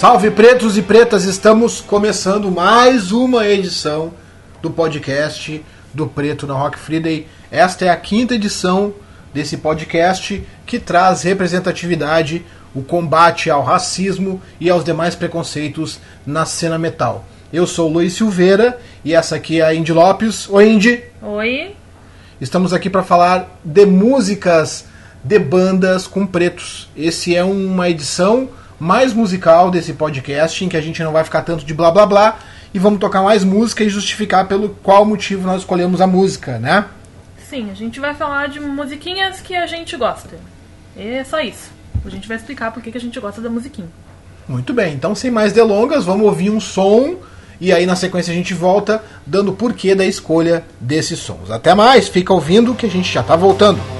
Salve pretos e pretas, estamos começando mais uma edição do podcast do Preto na Rock Friday. Esta é a quinta edição desse podcast que traz representatividade, o combate ao racismo e aos demais preconceitos na cena metal. Eu sou o Luiz Silveira e essa aqui é a Indy Lopes. Oi, Indy! Oi! Estamos aqui para falar de músicas de bandas com pretos. Esse é uma edição mais musical desse podcast, em que a gente não vai ficar tanto de blá blá blá e vamos tocar mais música e justificar pelo qual motivo nós escolhemos a música, né? Sim, a gente vai falar de musiquinhas que a gente gosta. É só isso. A gente vai explicar por que que a gente gosta da musiquinha. Muito bem, então sem mais delongas, vamos ouvir um som e aí na sequência a gente volta dando o porquê da escolha desses sons. Até mais, fica ouvindo que a gente já tá voltando.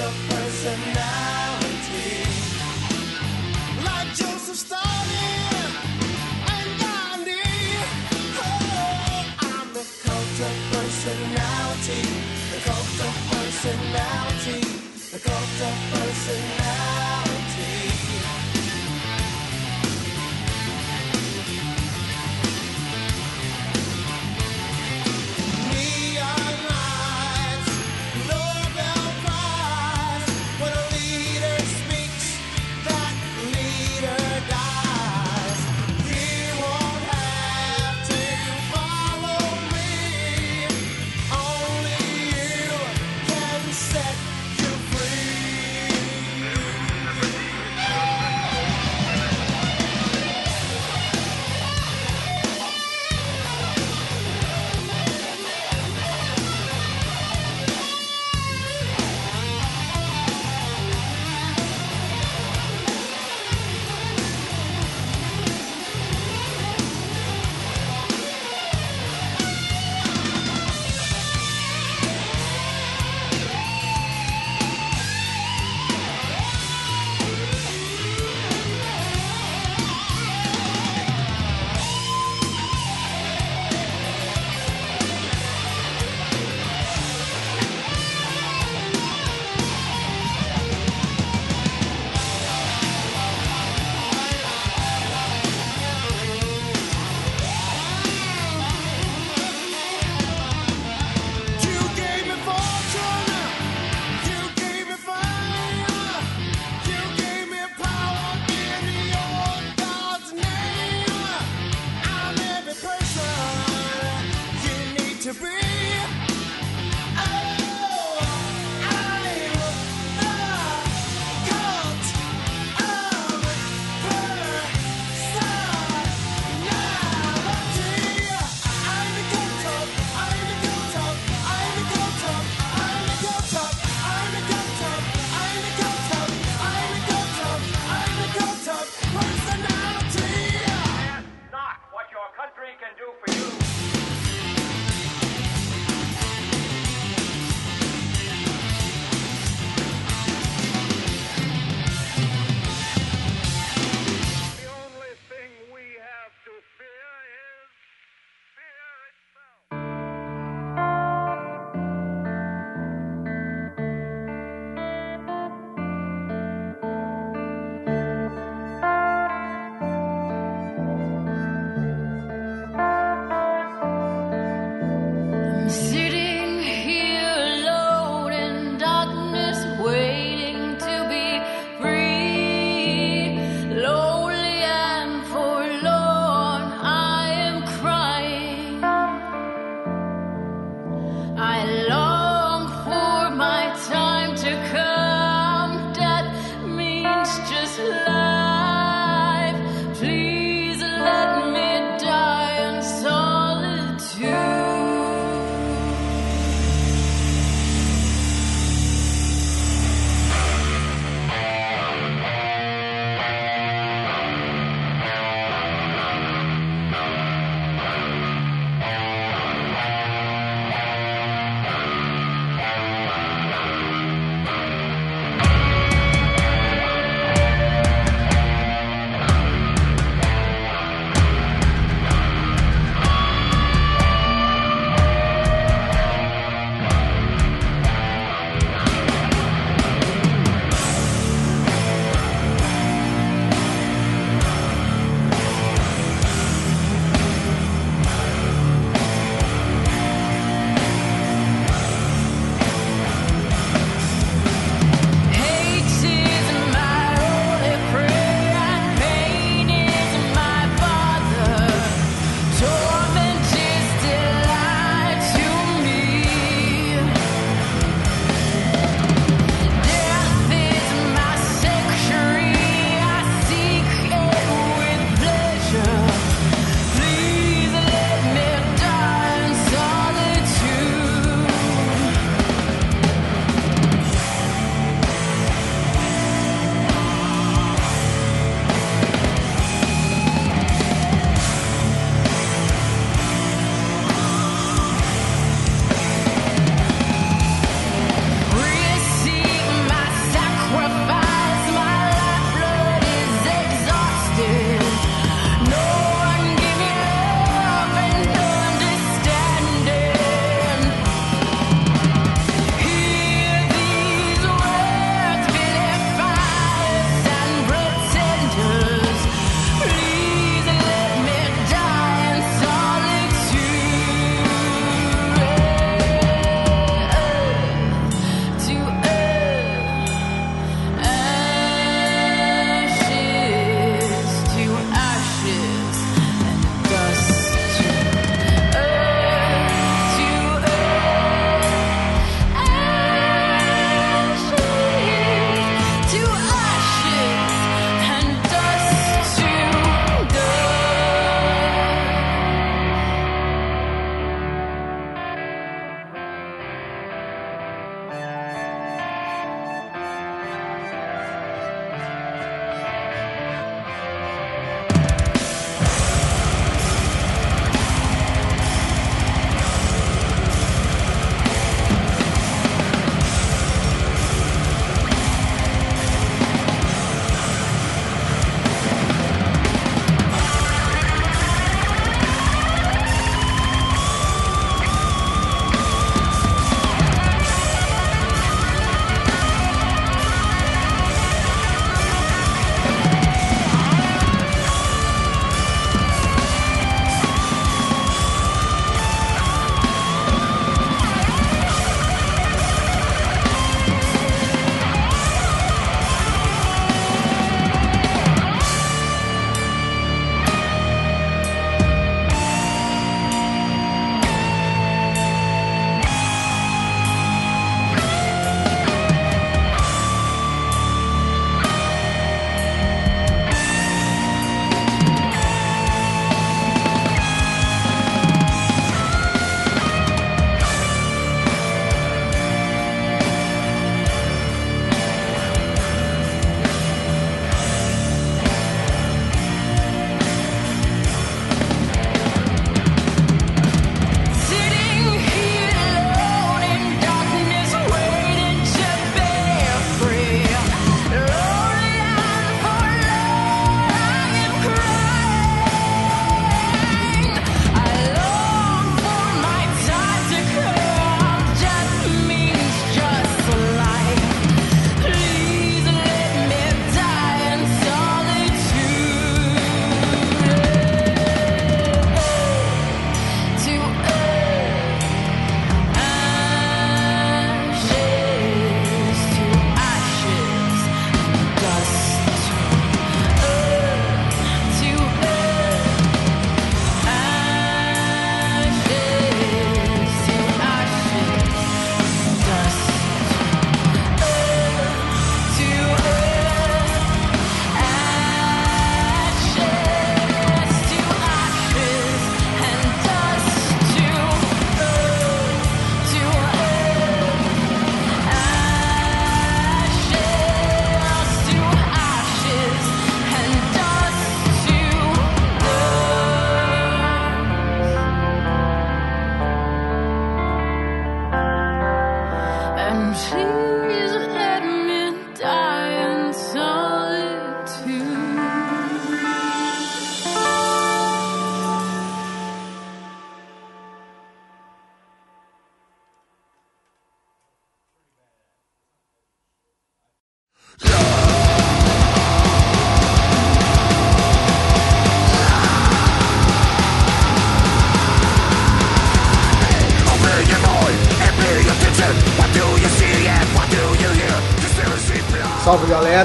of personality. Like Joseph Stalin and Gandhi. Oh, I'm the cult of personality. The cult of personality. The cult of personality.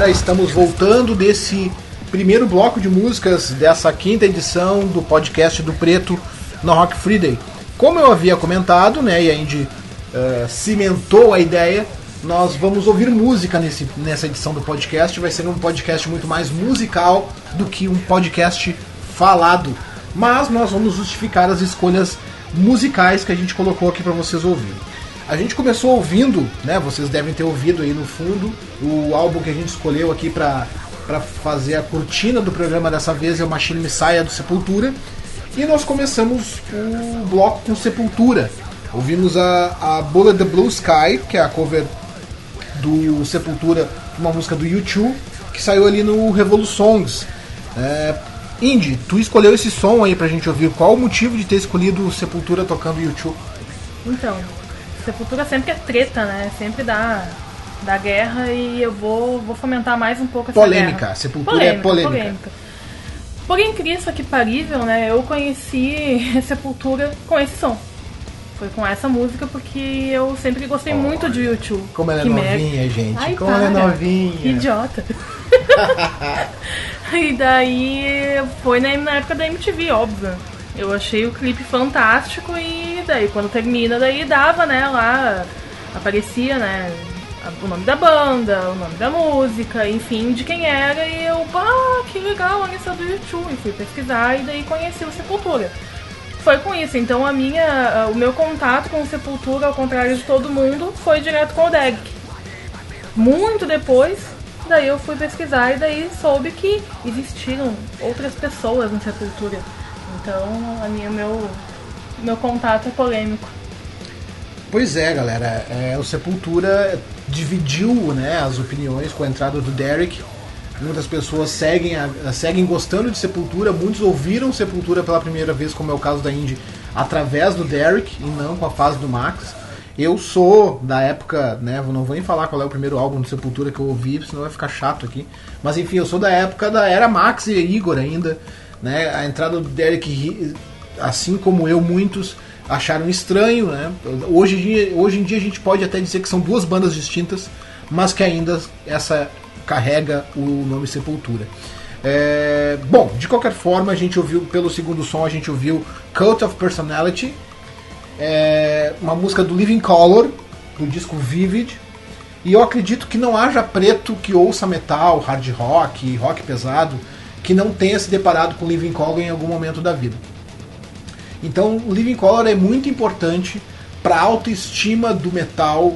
Galera! Estamos voltando desse primeiro bloco de músicas dessa quinta edição do podcast do Preto na Rock Friday. Como eu havia comentado, né, e a Indy eh, cimentou a ideia, nós vamos ouvir música nesse, nessa edição do podcast. Vai ser um podcast muito mais musical do que um podcast falado. Mas nós vamos justificar as escolhas musicais que a gente colocou aqui para vocês ouvirem. A gente começou ouvindo, né? Vocês devem ter ouvido aí no fundo o álbum que a gente escolheu aqui para para fazer a cortina do programa dessa vez é o Machine Messiah do Sepultura. E nós começamos o bloco com Sepultura. Ouvimos a, a Bullet the Blue Sky, que é a cover do Sepultura, uma música do U2, que saiu ali no Revolutions. É, Indy, tu escolheu esse som aí pra gente ouvir. Qual o motivo de ter escolhido Sepultura tocando U2? Então, Sepultura sempre é treta, né? Sempre dá, dá guerra e eu vou, vou fomentar mais um pouco essa Polêmica, guerra. Sepultura é polêmica. Por incrível que parível, né? Eu conheci Sepultura com esse som. Foi com essa música porque eu sempre gostei muito de YouTube. Como ela é novinha, gente. Ai, Como ela é para. novinha. Que idiota. e daí foi na, na época da MTV, óbvio. Eu achei o clipe fantástico e daí quando termina, daí dava, né, lá aparecia, né, a- o nome da banda, o nome da música, enfim, de quem era e eu, ah, que legal, olha só do YouTube, e fui pesquisar e daí conheci o Sepultura. Foi com isso, então a minha, o meu contato com o Sepultura, ao contrário de todo mundo, foi direto com o Derek. Muito depois, daí eu fui pesquisar e daí soube que existiram outras pessoas no Sepultura. Então, a minha, meu, meu contato é polêmico. Pois é, galera. É, o Sepultura dividiu né, as opiniões com a entrada do Derek. Muitas pessoas seguem, seguem gostando de Sepultura, muitos ouviram Sepultura pela primeira vez, como é o caso da Indy, através do Derek e não com a fase do Max. Eu sou da época, né? Não vou nem falar qual é o primeiro álbum do Sepultura que eu ouvi, senão vai ficar chato aqui. Mas enfim, eu sou da época da era Max e Igor ainda. Né? A entrada do Derek, assim como eu, muitos acharam estranho. Né? Hoje, em dia- hoje em dia a gente pode até dizer que são duas bandas distintas, mas que ainda essa carrega o nome Sepultura. É, bom, de qualquer forma, a gente ouviu, pelo segundo som, a gente ouviu Cult of Personality, é uma música do Living Color, do disco Vivid. E eu acredito que não haja preto que ouça metal, hard rock, rock pesado, que não tenha se deparado com Living Color em algum momento da vida. Então, o Living Color é muito importante para a autoestima do metal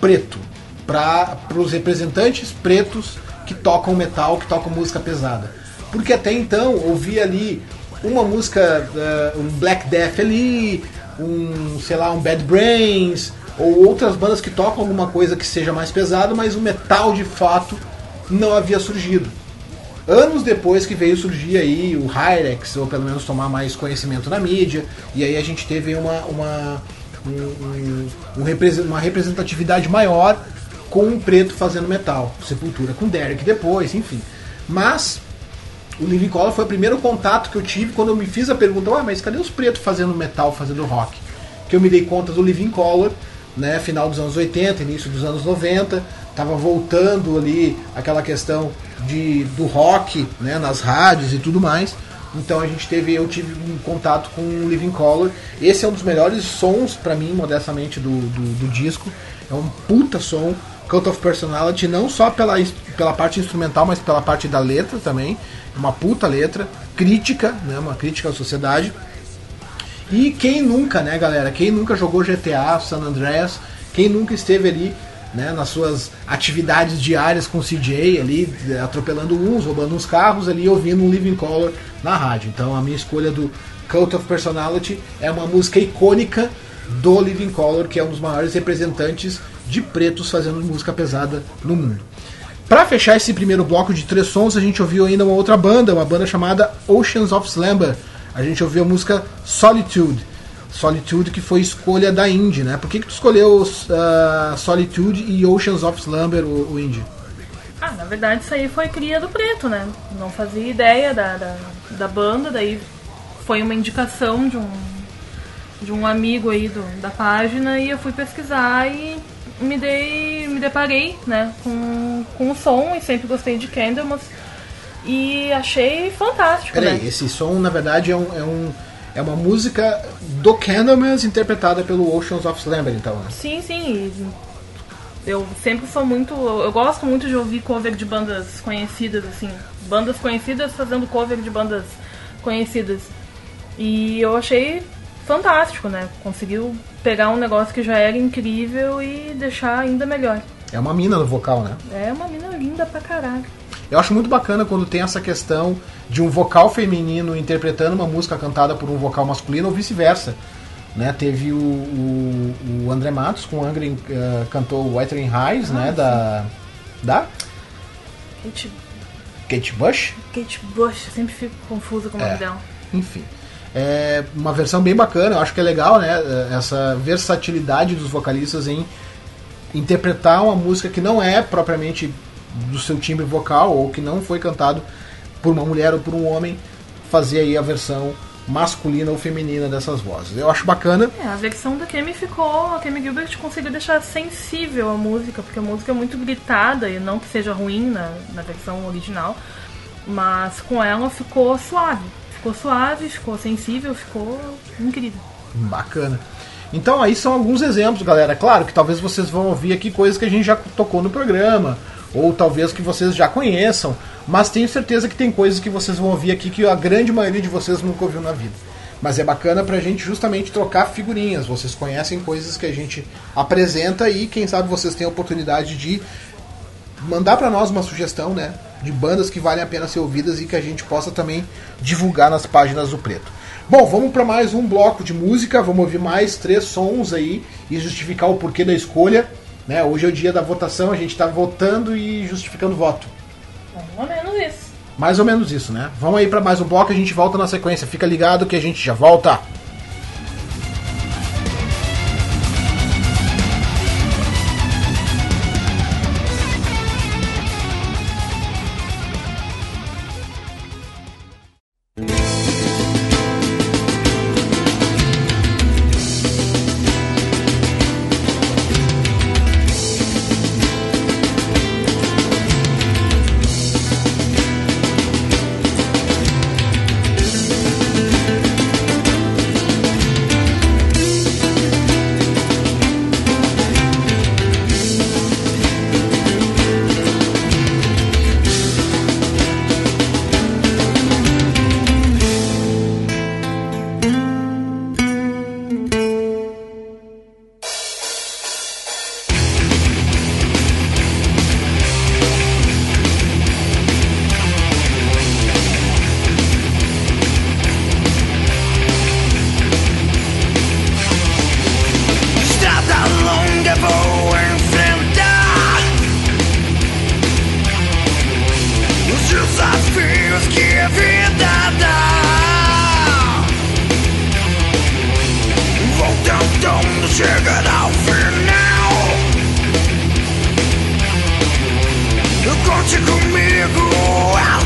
preto, para os representantes pretos que tocam metal, que tocam música pesada. Porque até então ouvia ali uma música, eh, um Black Death ali, um, sei lá, um Bad Brains, ou outras bandas que tocam alguma coisa que seja mais pesado, mas o metal de fato não havia surgido. Anos depois que veio surgir aí o Hyrex, ou pelo menos tomar mais conhecimento na mídia, e aí a gente teve uma, uma, um- um- um uma representatividade maior com um preto fazendo metal. Sepultura com Derek depois, enfim. Mas o Living Color foi o primeiro contato que eu tive quando eu me fiz a pergunta: ah, mas cadê os pretos fazendo metal, fazendo rock? Que eu me dei conta do Living Color, né, final dos anos 80, início dos anos 90, tava voltando ali aquela questão de, do rock né, nas rádios e tudo mais. Então a gente teve, eu tive um contato com o Living Color. Esse é um dos melhores sons para mim, modestamente, do, do, do disco. É um puta som. Cult of Personality, não só pela, pela parte instrumental, mas pela parte da letra também. Uma puta letra, crítica, né, uma crítica à sociedade. E quem nunca, né, galera? Quem nunca jogou GTA, San Andreas? Quem nunca esteve ali, né, nas suas atividades diárias com o CJ ali, eh, atropelando uns, roubando uns carros ali, ouvindo um Living Color na rádio. Então a minha escolha do Cult of Personality é uma música icônica do Living Color, que é um dos maiores representantes de pretos fazendo música pesada no mundo. Pra fechar esse primeiro bloco de três sons, a gente ouviu ainda uma outra banda, uma banda chamada Oceans of Slumber. A gente ouviu a música Solitude. Solitude que foi escolha da Indy, né? Por que, que tu escolheu uh, Solitude e Oceans of Slumber, o, o Indy? Ah, na verdade isso aí foi cria do preto, né? Não fazia ideia da, da, da banda, daí foi uma indicação de um, de um amigo aí do, da página e eu fui pesquisar e me dei. me deparei, né, com, com o som e sempre gostei de Candlemas. E achei fantástico, Peraí, né? esse som na verdade é um. É, um, é uma música do Candlemas interpretada pelo Oceans of Slumber, então. Né? Sim, sim. Eu sempre sou muito. Eu gosto muito de ouvir cover de bandas conhecidas, assim. Bandas conhecidas fazendo cover de bandas conhecidas. E eu achei fantástico, né? Conseguiu pegar um negócio que já era incrível e deixar ainda melhor. É uma mina no vocal, né? É uma mina linda pra caralho. Eu acho muito bacana quando tem essa questão de um vocal feminino interpretando uma música cantada por um vocal masculino ou vice-versa. Né? Teve o, o, o André Matos com o Angry eh, cantou Wuthering Heights, né? Da, da Kate, Kate Bush. Kate Bush, eu sempre fico confusa com o nome É. dela. Enfim. É uma versão bem bacana, eu acho que é legal, né? Essa versatilidade dos vocalistas em interpretar uma música que não é propriamente do seu timbre vocal ou que não foi cantado por uma mulher ou por um homem, fazer aí a versão masculina ou feminina dessas vozes. Eu acho bacana. É, a versão da Kemi ficou. A Kemi Gilbert conseguiu deixar sensível a música, porque a música é muito gritada, e não que seja ruim na, na versão original, mas com ela ficou suave. Ficou suave, ficou sensível, ficou incrível. Bacana. Então aí são alguns exemplos, galera. Claro que talvez vocês vão ouvir aqui coisas que a gente já tocou no programa, ou talvez que vocês já conheçam, mas tenho certeza que tem coisas que vocês vão ouvir aqui que a grande maioria de vocês nunca ouviu na vida. Mas é bacana pra gente justamente trocar figurinhas. Vocês conhecem coisas que a gente apresenta e quem sabe vocês têm a oportunidade de mandar pra nós uma sugestão, né, de bandas que valem a pena ser ouvidas e que a gente possa também divulgar nas páginas do Preto. Bom, vamos para mais um bloco de música, vamos ouvir mais três sons aí e justificar o porquê da escolha. Né? Hoje é o dia da votação, a gente está votando e justificando o voto. Mais ou menos isso. Mais ou menos isso, né? Vamos aí para mais um bloco, a gente volta na sequência. Fica ligado que a gente já volta. comigo.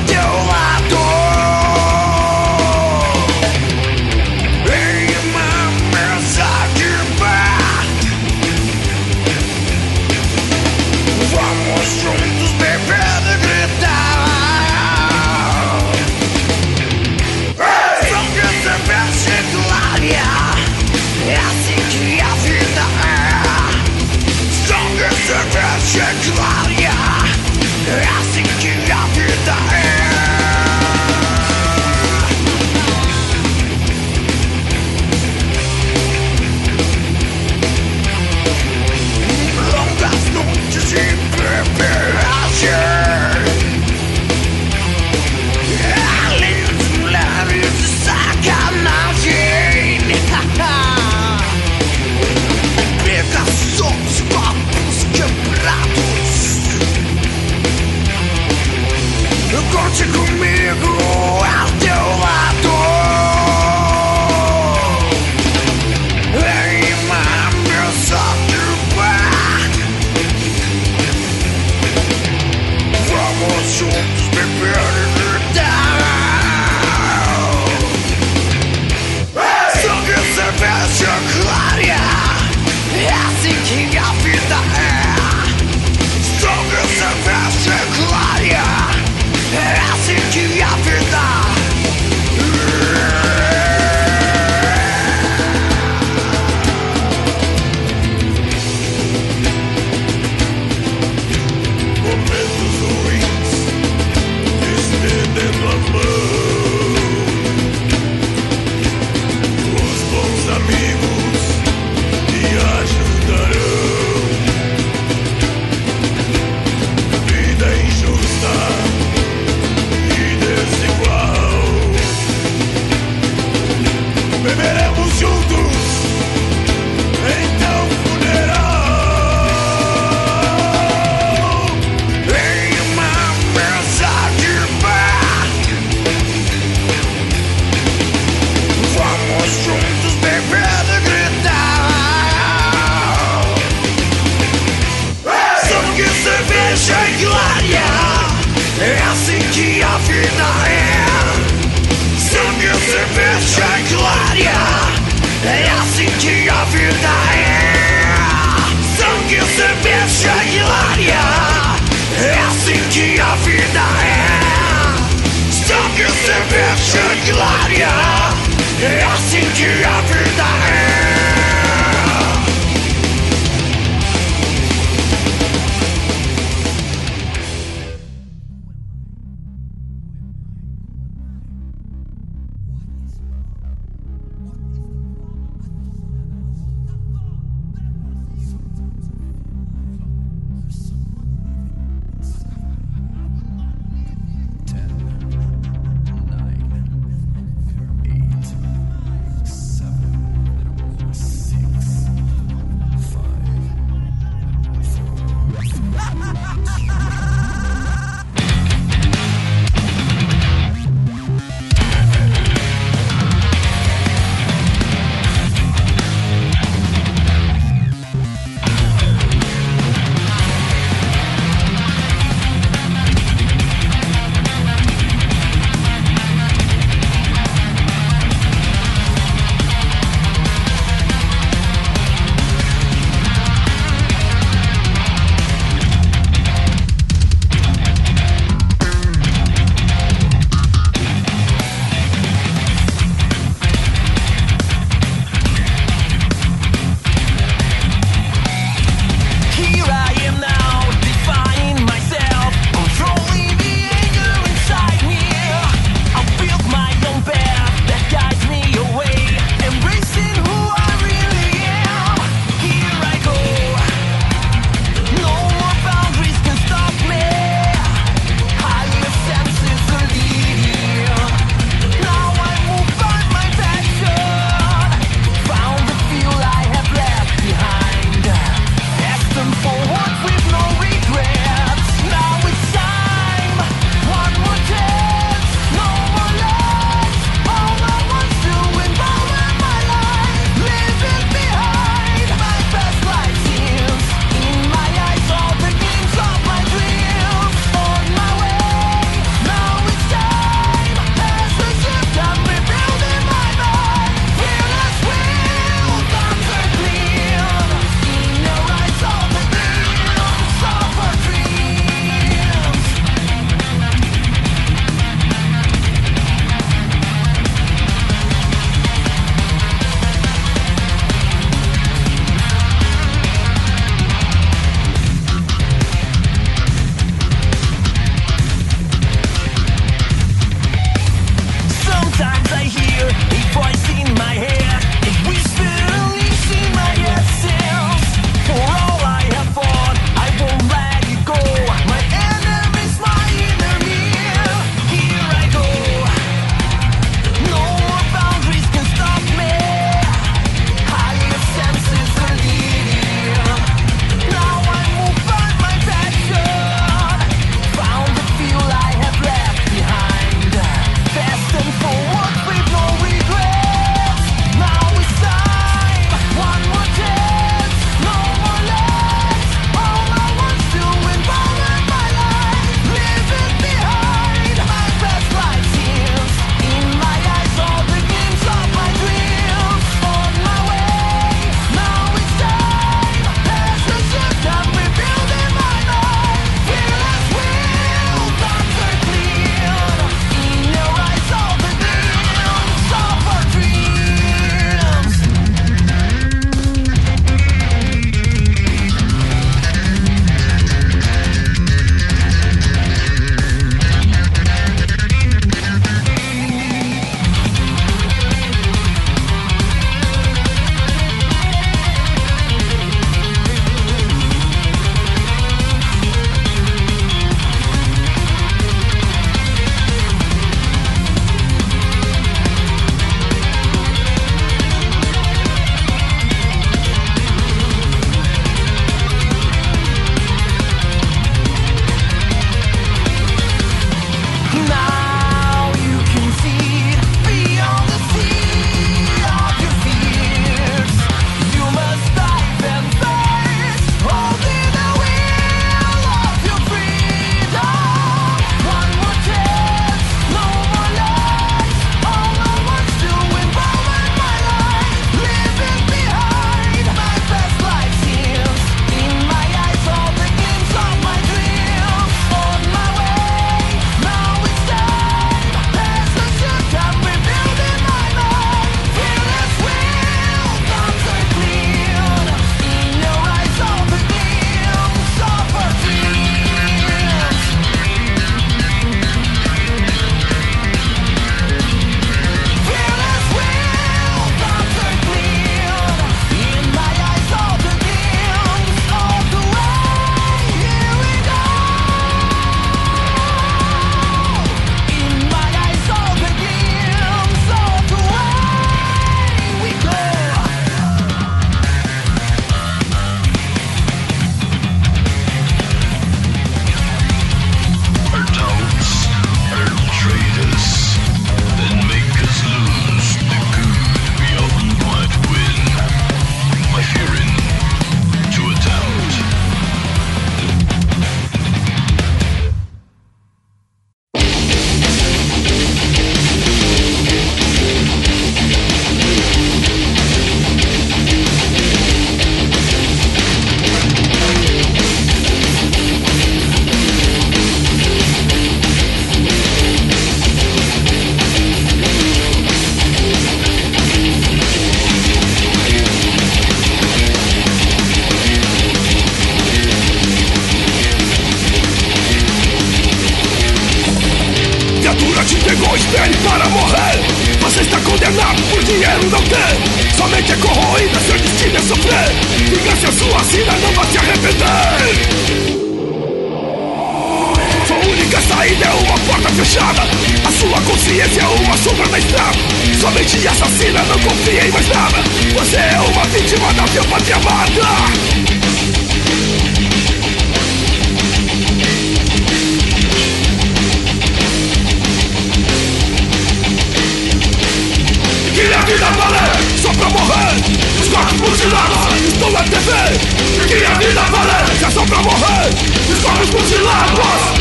Os corpos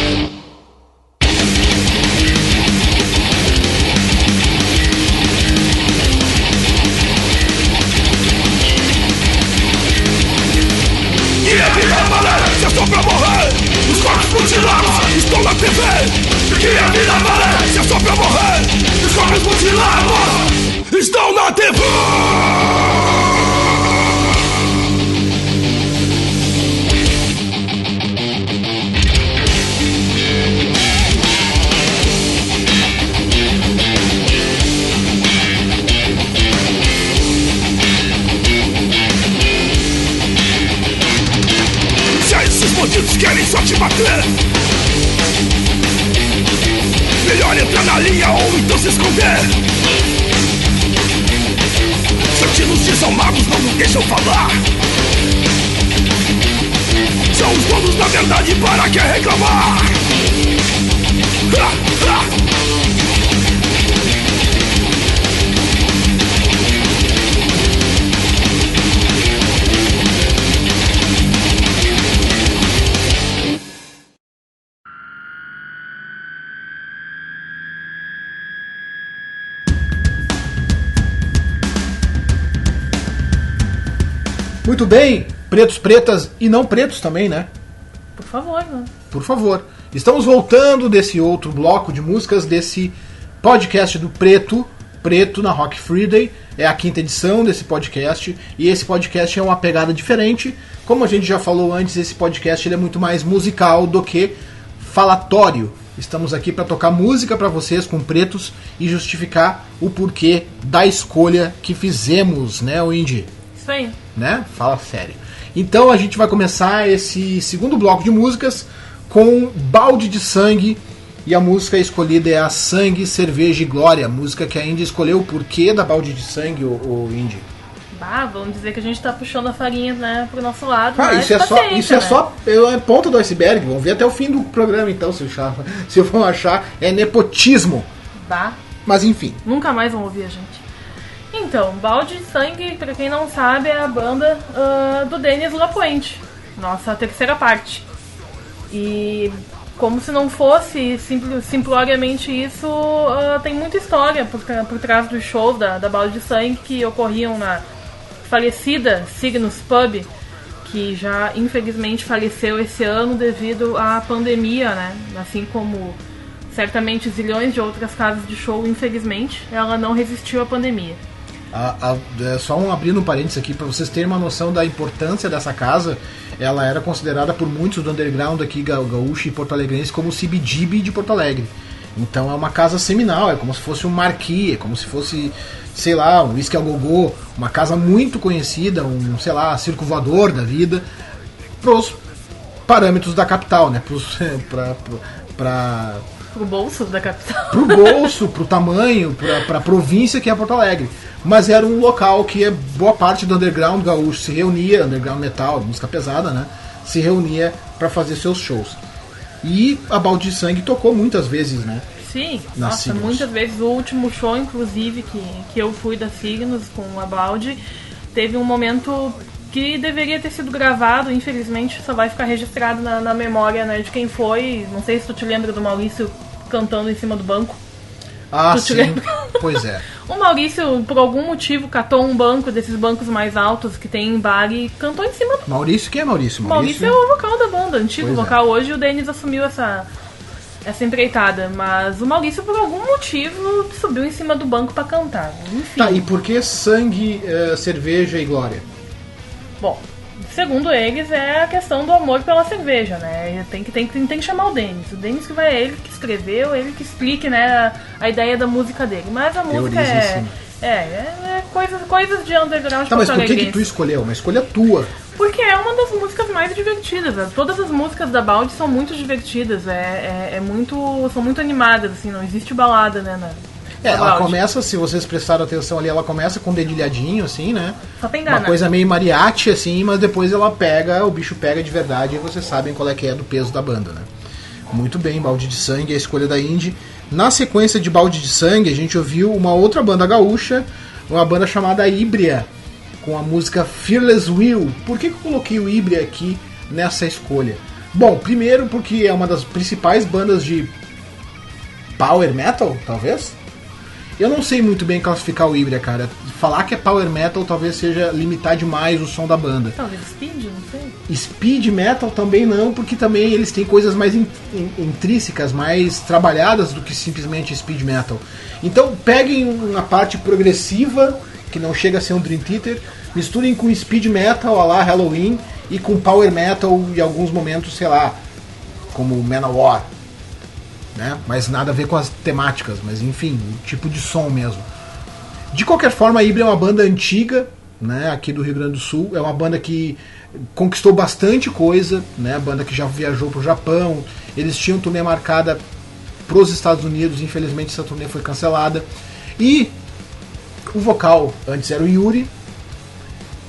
bem, pretos, pretas e não pretos também, né? Por favor, né? Por favor. Estamos voltando desse outro bloco de músicas desse podcast do Preto, Preto na Rock Friday. É a quinta edição desse podcast e esse podcast é uma pegada diferente. Como a gente já falou antes, esse podcast ele é muito mais musical do que falatório. Estamos aqui para tocar música para vocês com pretos e justificar o porquê da escolha que fizemos, né, o Aí. né? Fala sério. Então a gente vai começar esse segundo bloco de músicas com Balde de Sangue. E a música escolhida é a Sangue, Cerveja e Glória. Música que a Indy escolheu. Por que da Balde de Sangue, o, Indy? Bah, vamos dizer que a gente tá puxando a farinha, né, pro nosso lado. Ah, isso é só, paciência, isso é né? só é ponta do iceberg. Vamos ver até o fim do programa então, se, achar, se for achar. É nepotismo. Bah, Mas enfim. nunca mais vão ouvir a gente. Então, Balde de Sangue, pra quem não sabe, é a banda ah, do Denis Lapointe, nossa terceira parte. E como se não fosse simpl- simploriamente isso, ah, tem muita história por, por trás dos shows da, da Balde de Sangue que ocorriam na falecida Signos Pub, que já infelizmente faleceu esse ano devido à pandemia, né? Assim como certamente zilhões de outras casas de show, infelizmente, ela não resistiu à pandemia. A- a- é, só um abrindo um parênteses aqui para vocês terem uma noção da importância dessa casa. Ela era considerada por muitos do underground aqui ga- gaúcho e porto-alegrense como o CBGB de Porto Alegre. Então é uma casa seminal, é como se fosse um marquee, é como se fosse, sei lá, um whisky a gogô, uma casa muito conhecida, um, sei lá, circo voador da vida, pros parâmetros da capital, né? Pros, pra, pra, pra, Pro bolso da capital. pro bolso, pro tamanho, pra, pra província que é Porto Alegre. Mas era um local que é boa parte do underground gaúcho se reunia, underground metal, música pesada, né? Se reunia pra fazer seus shows. E a Balde de Sangue tocou muitas vezes, né? Sim, Na nossa, Signos. muitas vezes. O último show, inclusive, que, que eu fui da Signos com a Balde, teve um momento que deveria ter sido gravado, infelizmente só vai ficar registrado na, na memória né, de quem foi. Não sei se tu te lembra do Maurício cantando em cima do banco. Ah, Tu sim. Pois é. O Maurício, por algum motivo, catou um banco desses bancos mais altos que tem em bar e cantou em cima do Maurício, quem é Maurício? O Maurício é o vocal da banda, antigo Pois é. vocal. Hoje o Denis assumiu essa, essa empreitada. Mas o Maurício, por algum motivo, subiu em cima do banco pra cantar. Enfim. Tá, e por que sangue, eh, cerveja e glória? Bom, segundo eles, é a questão do amor pela cerveja, né? Tem que, tem, que- tem que chamar o Denis. O Denis que vai, é ele que escreveu, ele que explique, né, a, a ideia da música dele. Mas a música é. É, é, é coisas, coisas de underground Tá, mas por que, que tu escolheu? Uma escolha tua. Porque é uma das músicas mais divertidas. né? Todas as músicas da Balde são muito divertidas. É, é, é muito. são muito animadas, assim, não existe balada, né? Na, É, ela começa, se vocês prestaram atenção ali, ela começa com um dedilhadinho, assim, né? Só tem Uma coisa meio mariachi, assim, mas depois ela pega, o bicho pega de verdade e vocês sabem qual é que é do peso da banda, né? Muito bem, Balde de Sangue, a escolha da Indy. Na sequência de Balde de Sangue, a gente ouviu uma outra banda gaúcha, uma banda chamada Híbria, com a música Fearless Will. Por que, que eu coloquei o Híbria aqui nessa escolha? Bom, primeiro porque é uma das principais bandas de power metal, talvez. Eu não sei muito bem classificar o Híbria, cara. Falar que é power metal talvez seja limitar demais o som da banda. Talvez Speed, não sei. Speed metal também não, porque também eles têm coisas mais in- in- intrínsecas, mais trabalhadas do que simplesmente speed metal. Então peguem uma parte progressiva, que não chega a ser um Dream Theater, misturem com speed metal, a lá Halloween, e com power metal em alguns momentos, sei lá, como Manowar. Né? Mas nada a ver com as temáticas, mas enfim, o tipo de som mesmo. De qualquer forma, a Ibra é uma banda antiga, né, aqui do Rio Grande do Sul. É uma banda que conquistou bastante coisa, né, banda que já viajou para o Japão. Eles tinham turnê marcada para os Estados Unidos, infelizmente essa turnê foi cancelada. E o vocal antes era o Yuri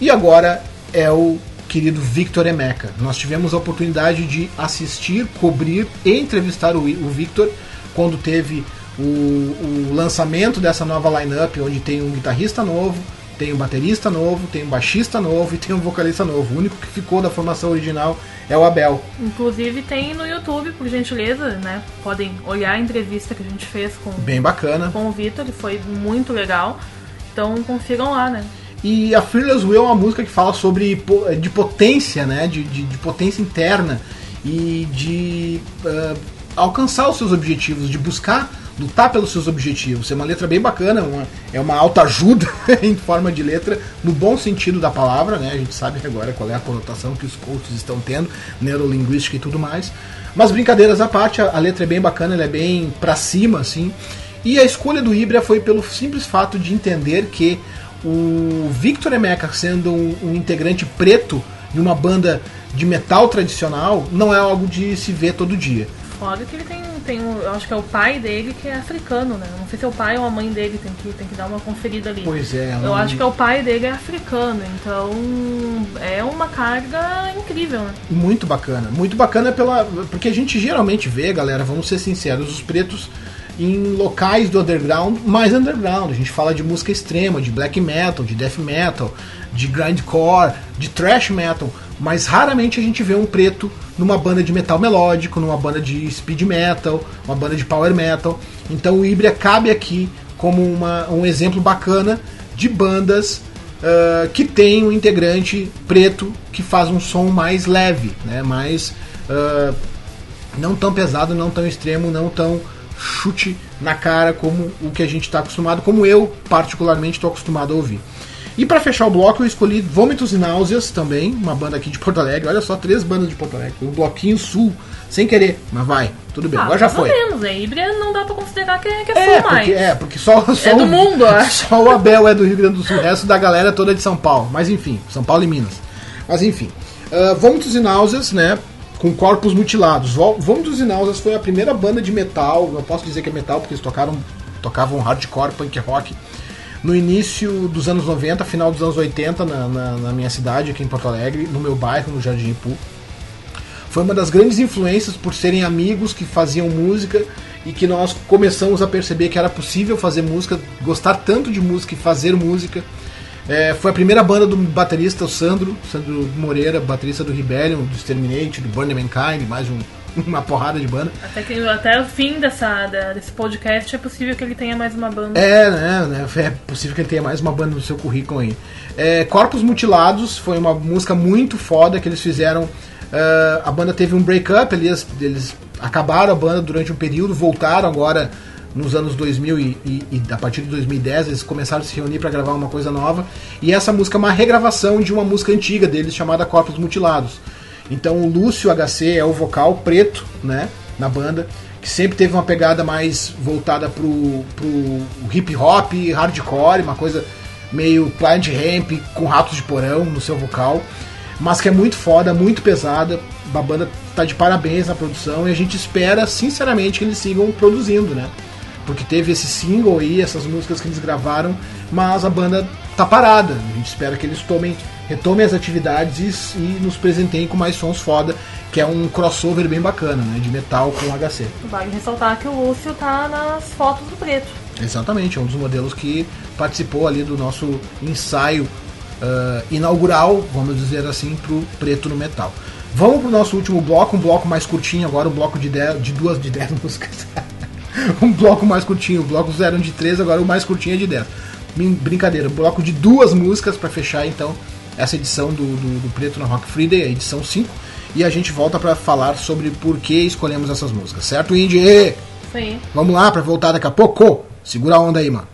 e agora é o querido Victor Emeka. Nós tivemos a oportunidade de assistir, cobrir e entrevistar o, o Victor quando teve o, o lançamento dessa nova lineup, onde tem um guitarrista novo, tem um baterista novo, tem um baixista novo e tem um vocalista novo. O único que ficou da formação original é o Abel. Inclusive tem no YouTube, por gentileza, né? Podem olhar a entrevista que a gente fez com, Bem bacana. com o Vitor, que foi muito legal. Então confiram lá, né? E a Fearless Will é uma música que fala sobre po- de potência, né? De, de, de potência interna e de ah, alcançar os seus objetivos, de buscar lutar pelos seus objetivos. É uma letra bem bacana, uma, é uma autoajuda em forma de letra, no bom sentido da palavra, né? A gente sabe agora qual é a conotação que os coaches estão tendo, neurolinguística e tudo mais. Mas brincadeiras à parte, a, a letra é bem bacana, ela é bem pra cima, assim. E a escolha do Ibra foi pelo simples fato de entender que o Victor Emeka, sendo um, um integrante preto de uma banda de metal tradicional, não é algo de se ver todo dia. Fora que ele tem, tem um, eu acho que é o pai dele que é africano, né? Não sei se é o pai ou a mãe dele, tem que, tem que dar uma conferida ali. Pois é, Eu não- acho que é o pai dele é africano, então é uma carga incrível, né? Muito bacana. Muito bacana pela. Porque a gente geralmente vê, galera, vamos ser sinceros, os pretos em locais do underground mais underground. A gente fala de música extrema, de black metal, de death metal, de grindcore, de thrash metal. Mas raramente a gente vê um preto numa banda de metal melódico, numa banda de speed metal, uma banda de power metal. Então o Ibria cabe aqui como uma, um exemplo bacana de bandas ah, que tem um integrante preto que faz um som mais leve, né? mais ah, não tão pesado, não tão extremo, não tão chute na cara como o que a gente está acostumado, como eu particularmente estou acostumado a ouvir. E para fechar o bloco eu escolhi Vômitos e Náuseas também, uma banda aqui de Porto Alegre. Olha só, três bandas de Porto Alegre. Um bloquinho sul, sem querer, mas vai, tudo bem. Ah, Agora já foi. menos, né? Híbrida não dá pra considerar que é, que é, É sul mais. é, porque só, só É do o- mundo, acho. Só o Abel é do Rio Grande do Sul, o resto da galera toda é de São Paulo. Mas enfim, São Paulo e Minas. Mas enfim. Uh, Vômitos e Náuseas, né? Com corpos mutilados. Vômitos e Náuseas foi a primeira banda de metal. Eu posso dizer que é metal porque eles tocaram, tocavam hardcore, punk rock. No início dos anos 90, final dos anos 80, na, na- na minha cidade, aqui em Porto Alegre, no meu bairro, no Jardim Ipu foi uma das grandes influências por serem amigos que faziam música e que nós começamos a perceber que era possível fazer música, gostar tanto de música e fazer música. É, foi a primeira banda do baterista, o Sandro, Sandro Moreira, baterista do Rebellion, do Exterminate, do Burn Mankind, mais um- uma porrada de banda. Até, que, até o fim dessa, desse podcast é possível que ele tenha mais uma banda. É, né, né, É possível que ele tenha mais uma banda no seu currículo aí. É, Corpos Mutilados foi uma música muito foda que eles fizeram. ah, a banda teve um break-up, eles, eles acabaram a banda durante um período, voltaram agora nos anos 2000 e, e- e a partir de 2010 eles começaram a se reunir para gravar uma coisa nova. E essa música é uma regravação de uma música antiga deles chamada Corpos Mutilados. Então o Lúcio HC é o vocal preto, né, na banda, que sempre teve uma pegada mais voltada pro, pro hip hop, hardcore, uma coisa meio Planet Ramp com ratos de porão no seu vocal, mas que é muito foda, muito pesada. A banda tá de parabéns na produção e a gente espera sinceramente que eles sigam produzindo, né? Porque teve esse single aí, essas músicas que eles gravaram, mas a banda tá parada. A gente espera que eles tomem, retomem as atividades e, e nos presentem com mais sons foda, que é um crossover bem bacana, né? De metal com HC. Vale ressaltar que o Lúcio tá nas fotos do preto. Exatamente, é um dos modelos que participou ali do nosso ensaio ah, inaugural, vamos dizer assim, pro preto no metal. Vamos pro nosso último bloco, um bloco mais curtinho agora, um bloco de, dez, de duas de 10 músicas. um bloco mais curtinho, blocos eram de três, agora o mais curtinho é de 10. Brin- Brincadeira, bloco de duas músicas para fechar então essa edição do, do, do Preto na Rock Friday, a edição 5. E a gente volta para falar sobre por que escolhemos essas músicas, certo, Indy? Aí. Vamos lá para voltar daqui a pouco? Segura a onda aí, mano.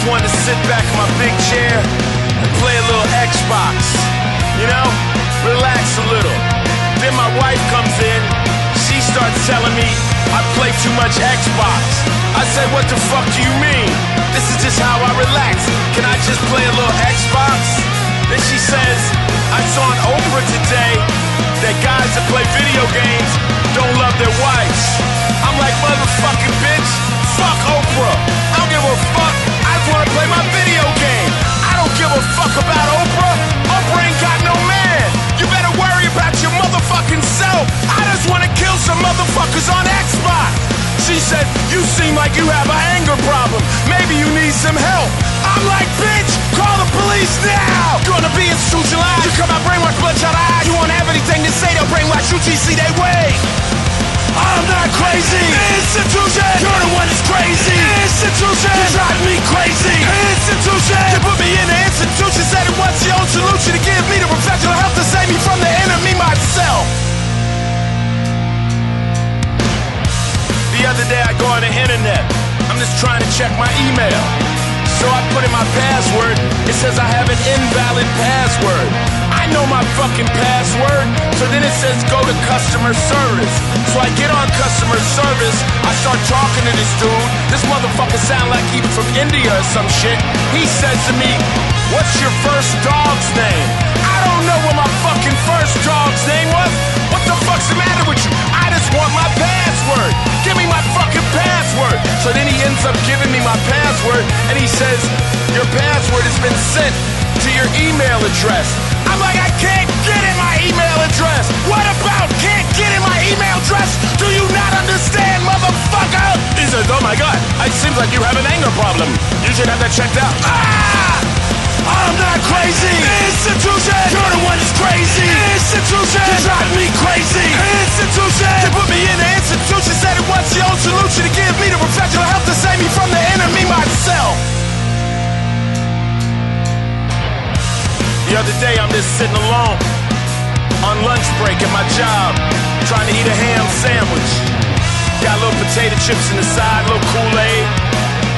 Just wanted to sit back in my big chair and play a little Xbox. You know, relax a little. Then my wife comes in. She starts telling me I play too much Xbox. I said, What the fuck do you mean? This is just how I relax. Can I just play a little Xbox? Then she says, I saw on Oprah today that guys that play video games don't love their wives. I'm like, motherfucking bitch, fuck Oprah. I don't give a fuck. Play my video game. I don't give a fuck about Oprah. Oprah ain't got no man. You better worry about your motherfucking self. I just wanna kill some motherfuckers on Xbox. She said, you seem like you have an anger problem. Maybe you need some help. I'm like, bitch, call the police now. Gonna be institutionalized. You come out brainwash, bloodshot eyes. You won't have anything to say, they'll brainwash you, TC, they way. I'm not crazy. Institution. You're the one that's crazy. Institution. You drive me crazy. Institution. You put me in the institution. Said it wants your own solution to give me the professional help to save me from the enemy myself. The other day I go on the internet. I'm just trying to check my email. So I put in my password. It says I have an invalid password. Know my fucking password. So then it says go to customer service. So I get on customer service. I start talking to this dude. This motherfucker sound like he from India or some shit. He says to me, What's your first dog's name? I don't know what my fucking first dog's name was. What the fuck's the matter with you? I just want my password. Give me my fucking password. So then he ends up giving me my password and he says, Your password has been sent to your email address. I'm like, email address. What about can't get in my email address? Do you not understand, motherfucker? He says, Oh my god, it seems like you have an anger problem. You should have that checked out. Ah! I'm not crazy. Institution. You're the one that's crazy. Institution. You drive me crazy. Institution. You put me in the institution. Said it wants your own solution to give me the professional help to save me from the enemy myself. The other day I'm just sitting alone on lunch break at my job, trying to eat a ham sandwich. Got little potato chips in the side, little Kool-Aid.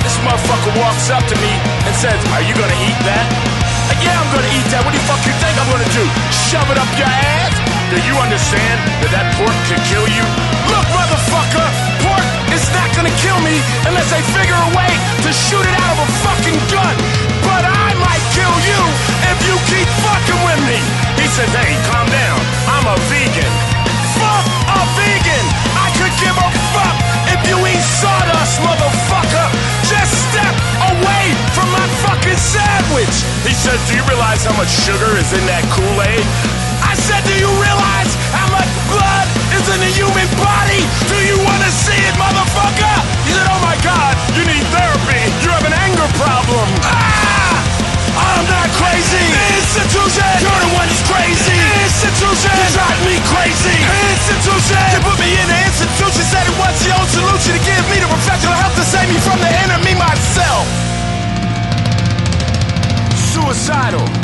This motherfucker walks up to me and says, Are you gonna eat that? Like, yeah, I'm gonna eat that. What do you fuck you think I'm gonna do? Shove it up your ass? Do you understand that that pork could kill you? Look, motherfucker, not gonna kill me unless they figure a way to shoot it out of a fucking gun. But I might kill you if you keep fucking with me. He says, Hey, calm down. I'm a vegan. Fuck a vegan. I could give a fuck if you eat sawdust, motherfucker. Just step away from my fucking sandwich. He said, Do you realize how much sugar is in that Kool-Aid? I said, Do you realize how much blood Suicidal.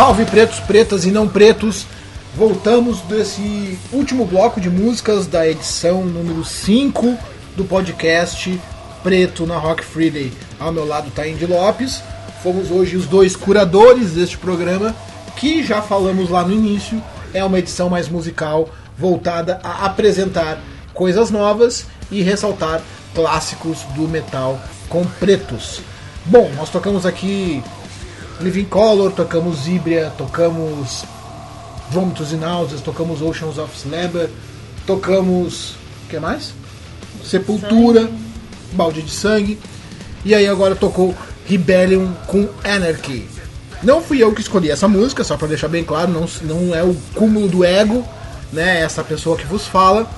Salve pretos, pretas e não pretos! Voltamos desse último bloco de músicas da edição número 5 do podcast Preto na Rock Friday. Ao meu lado está Indy Lopes. Fomos hoje os dois curadores deste programa, que já falamos lá no início, é uma edição mais musical voltada a apresentar coisas novas e ressaltar clássicos do metal com pretos. Bom, nós tocamos aqui Living Color, tocamos Ibria, tocamos Vômitos e Náuseas, tocamos Oceans of Slumber, tocamos. o que mais? Sepultura, Balde de Sangue. E aí agora tocou Rebellion com Anarchy. Não fui eu que escolhi essa música, só para deixar bem claro, não, não é o cúmulo do ego, né? Essa pessoa que vos fala.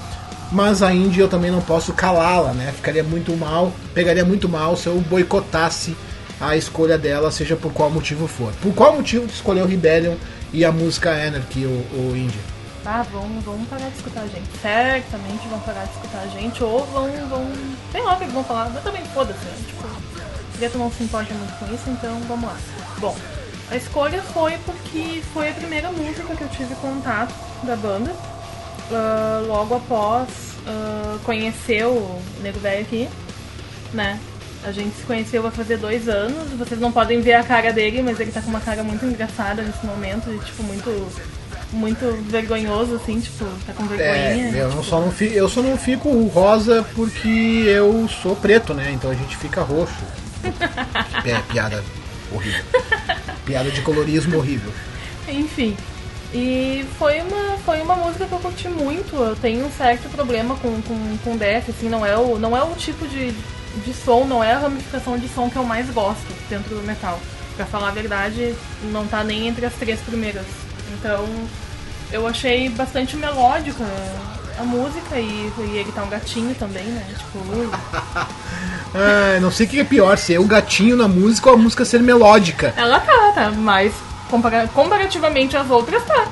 Mas a Indy eu também não posso calá-la, né? Ficaria muito mal, pegaria muito mal se eu boicotasse a escolha dela, seja por qual motivo for. Por qual motivo tu escolheu Rebellion e a música Anarchy, o, o Indy? Ah, vão, vão parar de escutar a gente. Certamente vão parar de escutar a gente. Ou vão. vão sei lá que vão falar, mas também foda-se. Né? Tipo, o Gueto não se importa muito com isso, então vamos lá. Bom, a escolha foi porque foi a primeira música que eu tive contato da banda. ah, logo após ah, conhecer o Nego Velho aqui, né? A gente se conheceu vai fazer dois anos. Vocês não podem ver a cara dele, mas ele tá com uma cara muito engraçada nesse momento, e, tipo, muito. Muito vergonhoso, assim, tipo, tá com vergonhinha. É, eu, tipo, só não fi- eu só não fico rosa porque eu sou preto, né? Então a gente fica roxo. É, piada horrível. Piada de colorismo horrível. Enfim. E foi uma, foi uma música que eu curti muito. Eu tenho um certo problema com, com, com death, assim, não é, o, não é o tipo de, de som, não é a ramificação de som que eu mais gosto dentro do metal. Pra falar a verdade, não tá nem entre as três primeiras. Então, eu achei bastante melódica a música e, e ele tá um gatinho também, né? Tipo. Ah, não sei o que é pior, ser o gatinho na música ou a música ser melódica. ela tá, tá, mas compara- comparativamente às outras tá.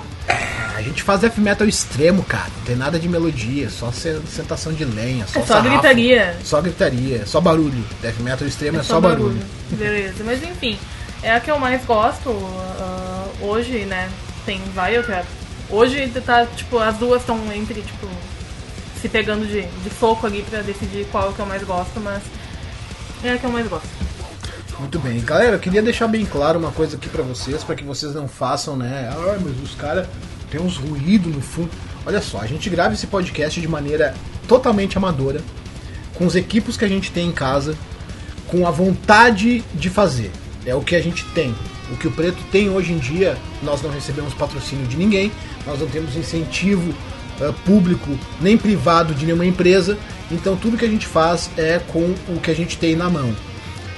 A gente faz death metal extremo, cara. Não tem nada de melodia, só se- sentação de lenha, só É só sarrafo, gritaria. Só gritaria, só barulho. Death metal extremo é, só, barulho. Beleza, mas enfim, é a que eu mais gosto ah, hoje, né? Tem Viocrap. Hoje tá, tipo, as duas estão entre, tipo, se pegando de, de soco ali pra decidir qual que eu mais gosto, mas é a que eu mais gosto. Muito bem. Galera, eu queria deixar bem claro uma coisa aqui pra vocês, pra que vocês não façam, né? Ah, mas os caras têm uns ruídos no fundo. Olha só, a gente grava esse podcast de maneira totalmente amadora, com os equipos que a gente tem em casa, com a vontade de fazer. É o que a gente tem. O que o Preto tem hoje em dia, nós não recebemos patrocínio de ninguém, nós não temos incentivo eh, público nem privado de nenhuma empresa, então tudo que a gente faz é com o que a gente tem na mão.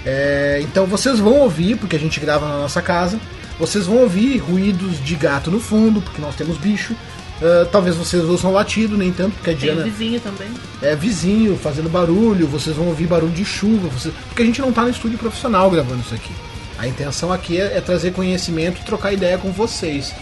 É, então vocês vão ouvir, porque a gente grava na nossa casa, vocês vão ouvir ruídos de gato no fundo, porque nós temos bicho. Ah, talvez vocês ouçam latido, nem tanto, porque a Tem Diana vizinho também. é vizinho fazendo barulho, vocês vão ouvir barulho de chuva, vocês- porque a gente não tá no estúdio profissional gravando isso aqui. A intenção aqui é, é trazer conhecimento e trocar ideia com vocês.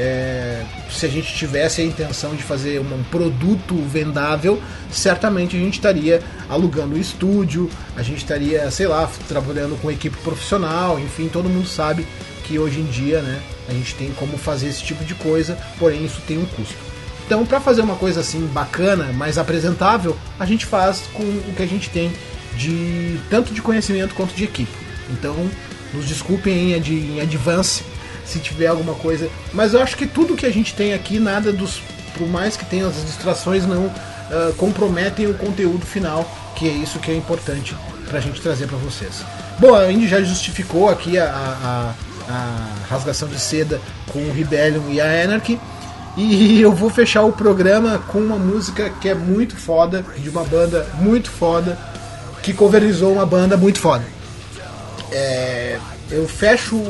É, se a gente tivesse a intenção de fazer um, um produto vendável, certamente a gente estaria alugando o estúdio, a gente estaria, sei lá, trabalhando com equipe profissional, enfim, todo mundo sabe que hoje em dia, né, a gente tem como fazer esse tipo de coisa, porém isso tem um custo. Então, para fazer uma coisa assim bacana, mais apresentável, a gente faz com o que a gente tem de tanto de conhecimento quanto de equipe. Então, nos desculpem em, em advance se tiver alguma coisa, mas eu acho que tudo que a gente tem aqui, nada dos, por mais que tenha as distrações, não ah, comprometem o conteúdo final, que é isso que é importante pra gente trazer pra vocês. Bom, a Indy já justificou aqui a, a- a rasgação de seda com o Rebellion e a Anarchy. E eu vou fechar o programa com uma música que é muito foda, de uma banda muito foda, que coverizou uma banda muito foda. É, eu fecho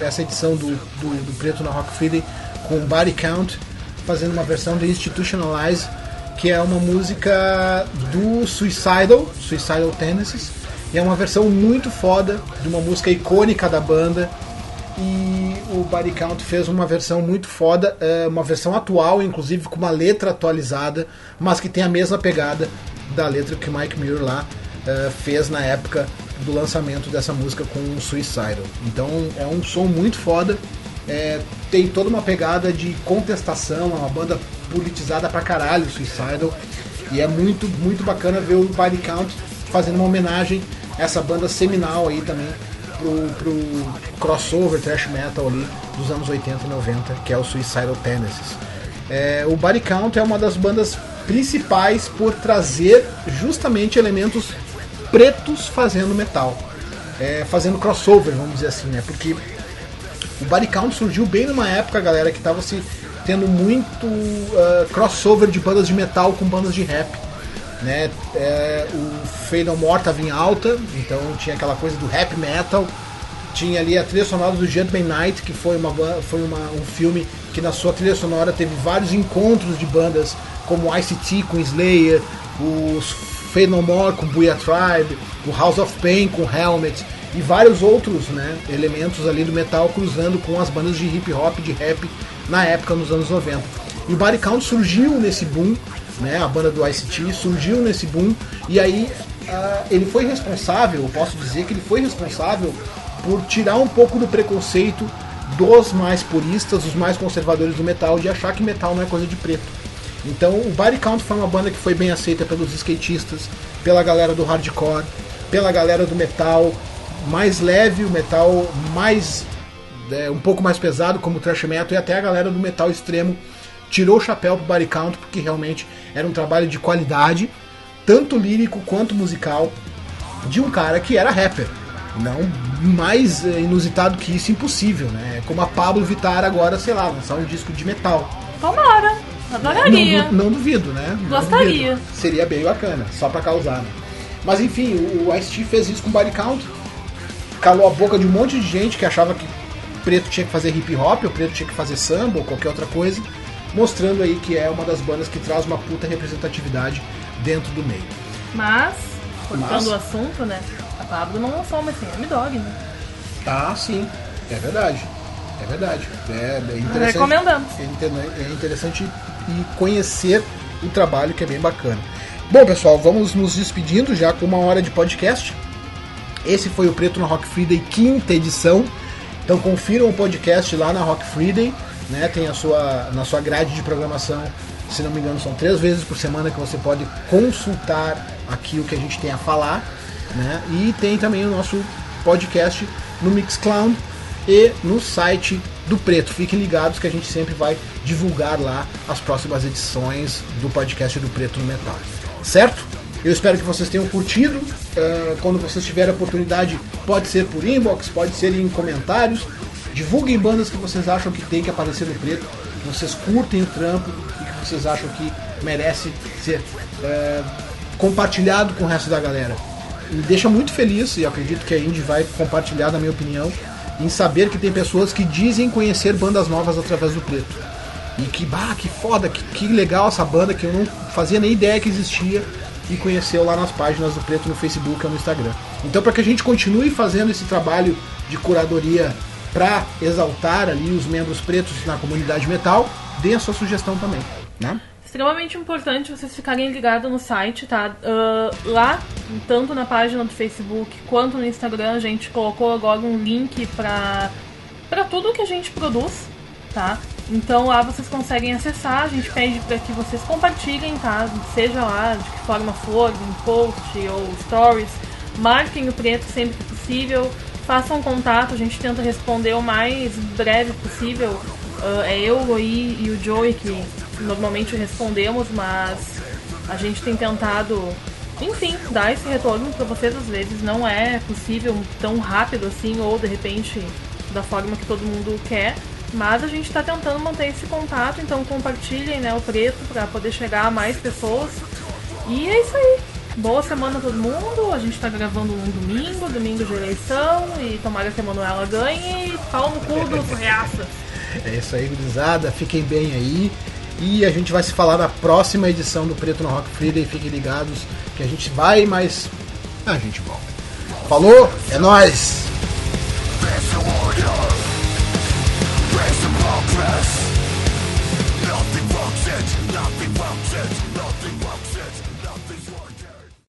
essa edição do, do, do Preto na Rock Friday com Body Count, fazendo uma versão de Institutionalize, que é uma música do Suicidal, Suicidal Tendencies, e é uma versão muito foda de uma música icônica da banda. E o Body Count fez uma versão muito foda, é, uma versão atual, inclusive com uma letra atualizada, mas que tem a mesma pegada da letra que o Mike Muir lá é, fez na época do lançamento dessa música com o Suicidal. Então é um som muito foda, é, tem toda uma pegada de contestação, é uma banda politizada pra caralho, Suicidal, e é muito, muito bacana ver o Body Count fazendo uma homenagem a essa banda seminal aí também pro, pro crossover thrash metal ali dos anos 80 e 90, que é o Suicidal Tendencies. É, o Body Count é uma das bandas principais por trazer justamente elementos pretos fazendo metal, É, fazendo crossover, vamos dizer assim, né? Porque o Body Count surgiu bem numa época, galera, que tava se tendo muito ah, crossover de bandas de metal com bandas de rap. Né? É, o No More tava em alta, então tinha aquela coisa do rap metal. Tinha ali a trilha sonora do Gentleman Night, que foi, uma, foi uma, um filme que na sua trilha sonora teve vários encontros de bandas como ICT com Slayer, os Fade No More com Booyah Tribe, o House of Pain com Helmet e vários outros né, elementos ali do metal cruzando com as bandas de hip hop, de rap na época, nos anos 90. E o Body Count surgiu nesse boom, né, a banda do ICT surgiu nesse boom, e aí ah, ele foi responsável, eu posso dizer que ele foi responsável por tirar um pouco do preconceito dos mais puristas, os mais conservadores do metal, de achar que metal não é coisa de preto. Então o Body Count foi uma banda que foi bem aceita pelos skatistas, pela galera do hardcore, pela galera do metal mais leve, o metal mais é, um pouco mais pesado, como o thrash metal, e até a galera do metal extremo tirou o chapéu pro Body Count, porque realmente era um trabalho de qualidade, tanto lírico quanto musical, de um cara que era rapper. Não mais eh, inusitado que isso, impossível, né? É Como a Pablo Vittar agora, sei lá, lançar um disco de metal. Tomara. Adoraria. Não, du- não duvido, né? Não Gostaria. duvido. Seria bem bacana, só pra causar, né? Mas enfim, o, Ice-T fez isso com o Body Count, calou a boca de um monte de gente que achava que preto tinha que fazer hip hop, o preto tinha que fazer samba ou qualquer outra coisa, mostrando aí que é uma das bandas que traz uma puta representatividade dentro do meio. Mas, cortando Mas- o assunto, né? A Pablo não lançou uma assim, M-Dog, né? Ah, sim, é verdade. É verdade. É, é interessante. Recomendamos. É é interessante conhecer o trabalho que é bem bacana. Bom, pessoal, vamos nos despedindo já com uma hora de podcast. Esse foi o Preto na Rock Friday, quinta edição. Então confiram o podcast lá na Rock Friday, né? Tem a sua na sua grade de programação, se não me engano, são três vezes por semana que você pode consultar aqui o que a gente tem a falar, né? E tem também o nosso podcast no Mixcloud e no site do Preto. Fiquem ligados que a gente sempre vai divulgar lá as próximas edições do podcast do Preto no Metal. Certo? Eu espero que vocês tenham curtido. Eh, quando vocês tiverem a oportunidade, pode ser por inbox, pode ser em comentários. Divulguem bandas que vocês acham que tem que aparecer no preto, que vocês curtem o trampo e que vocês acham que merece ser eh, compartilhado com o resto da galera. Me deixa muito feliz, e acredito que a Indy vai compartilhar, na minha opinião, em saber que tem pessoas que dizem conhecer bandas novas através do preto. E que, bah, que foda, que, que legal essa banda que eu não fazia nem ideia que existia e conheceu lá nas páginas do Preto no Facebook ou no Instagram. Então, para que a gente continue fazendo esse trabalho de curadoria para exaltar ali os membros pretos na comunidade metal, dê a sua sugestão também, né? Extremamente importante vocês ficarem ligados no site, tá? Ah, lá, tanto na página do Facebook quanto no Instagram, a gente colocou agora um link pra, pra tudo que a gente produz, tá? Então lá vocês conseguem acessar, a gente pede para que vocês compartilhem, tá? Seja lá de que forma for, em post ou stories, marquem o preto sempre que possível, façam contato, a gente tenta responder o mais breve possível. Ah, é eu, o Roi e o Joey que normalmente respondemos, mas a gente tem tentado, enfim, dar esse retorno para vocês às vezes. Não é possível tão rápido assim, ou de repente da forma que todo mundo quer. Mas a gente está tentando manter esse contato, então compartilhem né, o preto para poder chegar a mais pessoas. E é isso aí. Boa semana a todo mundo. A gente tá gravando um domingo, domingo de eleição, e tomara que a Manuela ganhe e pau no cu dos reaças. É isso aí, gurizada. Fiquem bem aí. E a gente vai se falar na próxima edição do Preto no Rock Friday. Fiquem ligados que a gente vai, mas a gente volta. Falou, é nóis! Nothing functions, nothing functions